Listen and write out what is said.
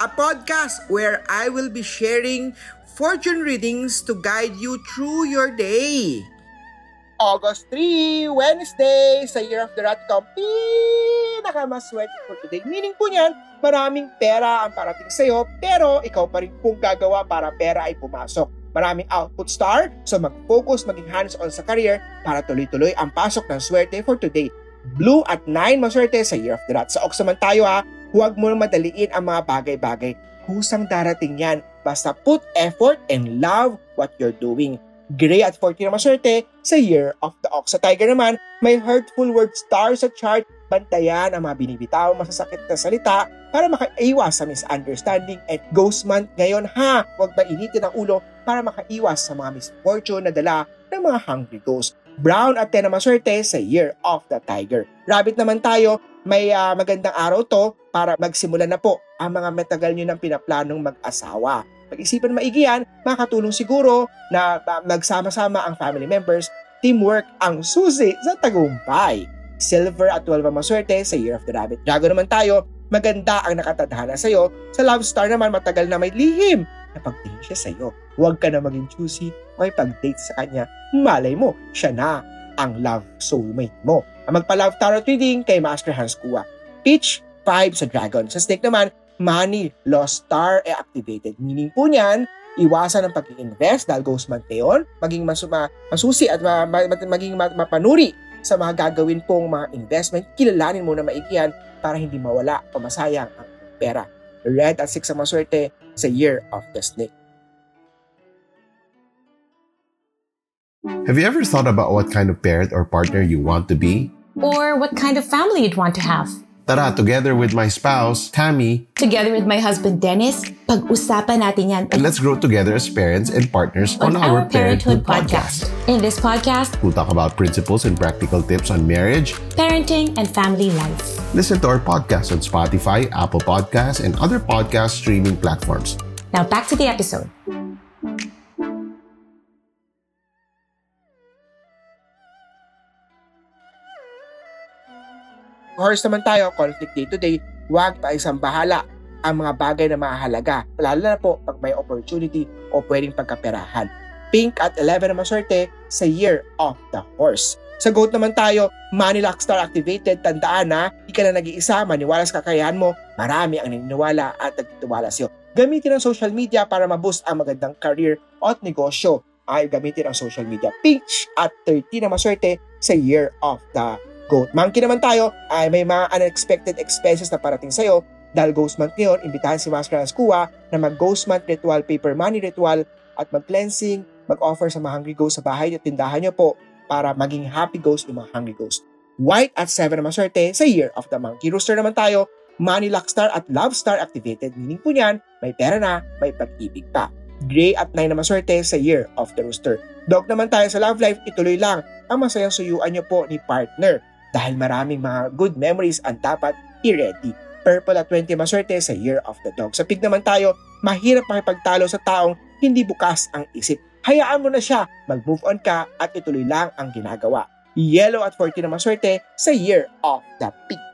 a podcast where I will be sharing fortune readings to guide you through your day. August 3, Wednesday, sa Year of the Rat ko, pinakamaswerte for today. Meaning po niyan, maraming pera ang parating sa'yo, pero ikaw pa rin pong gagawa para pera ay pumasok maraming output star, so mag-focus, maging hands-on sa career para tuloy-tuloy ang pasok ng swerte for today. Blue at 9 maswerte sa Year of the Rat. Sa Ox naman tayo ha, huwag mo madaliin ang mga bagay-bagay. Kusang darating yan. Basta put effort and love what you're doing. Gray at 14 na maswerte sa Year of the Ox. Sa Tiger naman, may hurtful word star sa chart. Bantayan ang mga binibitaw masasakit na salita para makaiwas sa misunderstanding at ghost month ngayon ha. Huwag mainitin ang ulo para makaiwas sa mga misfortune na dala ng mga hungry ghosts. Brown at 10 na maswerte sa Year of the Tiger. Rabbit naman tayo, may uh, magandang araw to para magsimula na po ang mga matagal nyo ng pinaplanong mag-asawa. Pag-isipan maigi yan, makatulong siguro na magsama-sama ang family members, teamwork ang susi sa tagumpay. Silver at 12 ang maswerte sa Year of the Rabbit. Dragon naman tayo, maganda ang nakatadhana sa'yo. Sa Love Star naman, matagal na may lihim na pagtingin siya sa'yo. Huwag ka na maging choosy o pag-date sa kanya. Malay mo, siya na ang love soulmate mo. Ang magpa-love tarot reading kay Master Hans Kua. Peach, 5 sa Dragon. Sa Snake naman, Money, Lost Star, e activated. Meaning po niyan, iwasan ang pag-invest dahil ghost month ngayon, maging mas, ma, masusi at ma, ma, maging ma, mapanuri sa mga gagawin pong mga investment, kilalanin mo na maikiyan para hindi mawala o masayang ang pera. Red at 6 ang maswerte sa Year of the Snake. Have you ever thought about what kind of parent or partner you want to be? Or what kind of family you'd want to have? Tara, together with my spouse, Tammy, Together with my husband Dennis, pag-usapan natin yan and let's grow together as parents and partners on, our, Parenthood, podcast. In this podcast, We'll talk about principles and practical tips on marriage. parenting and family life. Listen to our podcast on Spotify, Apple Podcasts, and other podcast streaming platforms. Now back to the episode. Horse naman tayo, conflict day to day, huwag pa isang bahala ang mga bagay na mahalaga, lalo na po pag may opportunity o pwedeng pagkaperahan. Pink at 11 na maswerte sa Year of the Horse. Sa GOAT naman tayo, Money Star activated, tandaan na, di na nag-iisa, maniwala sa kakayahan mo, marami ang naniniwala at nagtitiwala sa'yo. Gamitin ang social media para ma-boost ang magandang career at negosyo. Ay gamitin ang social media. Peach at 30 na maswerte sa Year of the Goat. Monkey naman tayo ay may mga unexpected expenses na parating sa'yo dahil Ghost Month ngayon, imbitahan si Master Ascua na mag-Ghost Month ritual, paper money ritual at mag-cleansing, mag-offer sa mga hungry ghost sa bahay at tindahan niyo po para maging happy ghost yung mga hungry ghost. White at 7 na maswerte sa Year of the Monkey. Rooster naman tayo, Money Luck Star at Love Star activated. Meaning po niyan, may pera na, may pag-ibig pa. Gray at 9 na maswerte sa Year of the Rooster. Dog naman tayo sa love life, ituloy lang ang masayang suyuan niyo po ni partner dahil maraming mga good memories ang dapat i-ready. Purple at 20 maswerte sa Year of the Dog. Sa pig naman tayo, mahirap makipagtalo sa taong hindi bukas ang isip. Hayaan mo na siya, mag-move on ka at ituloy lang ang ginagawa. Yellow at 40 na maswerte sa Year of the Pig.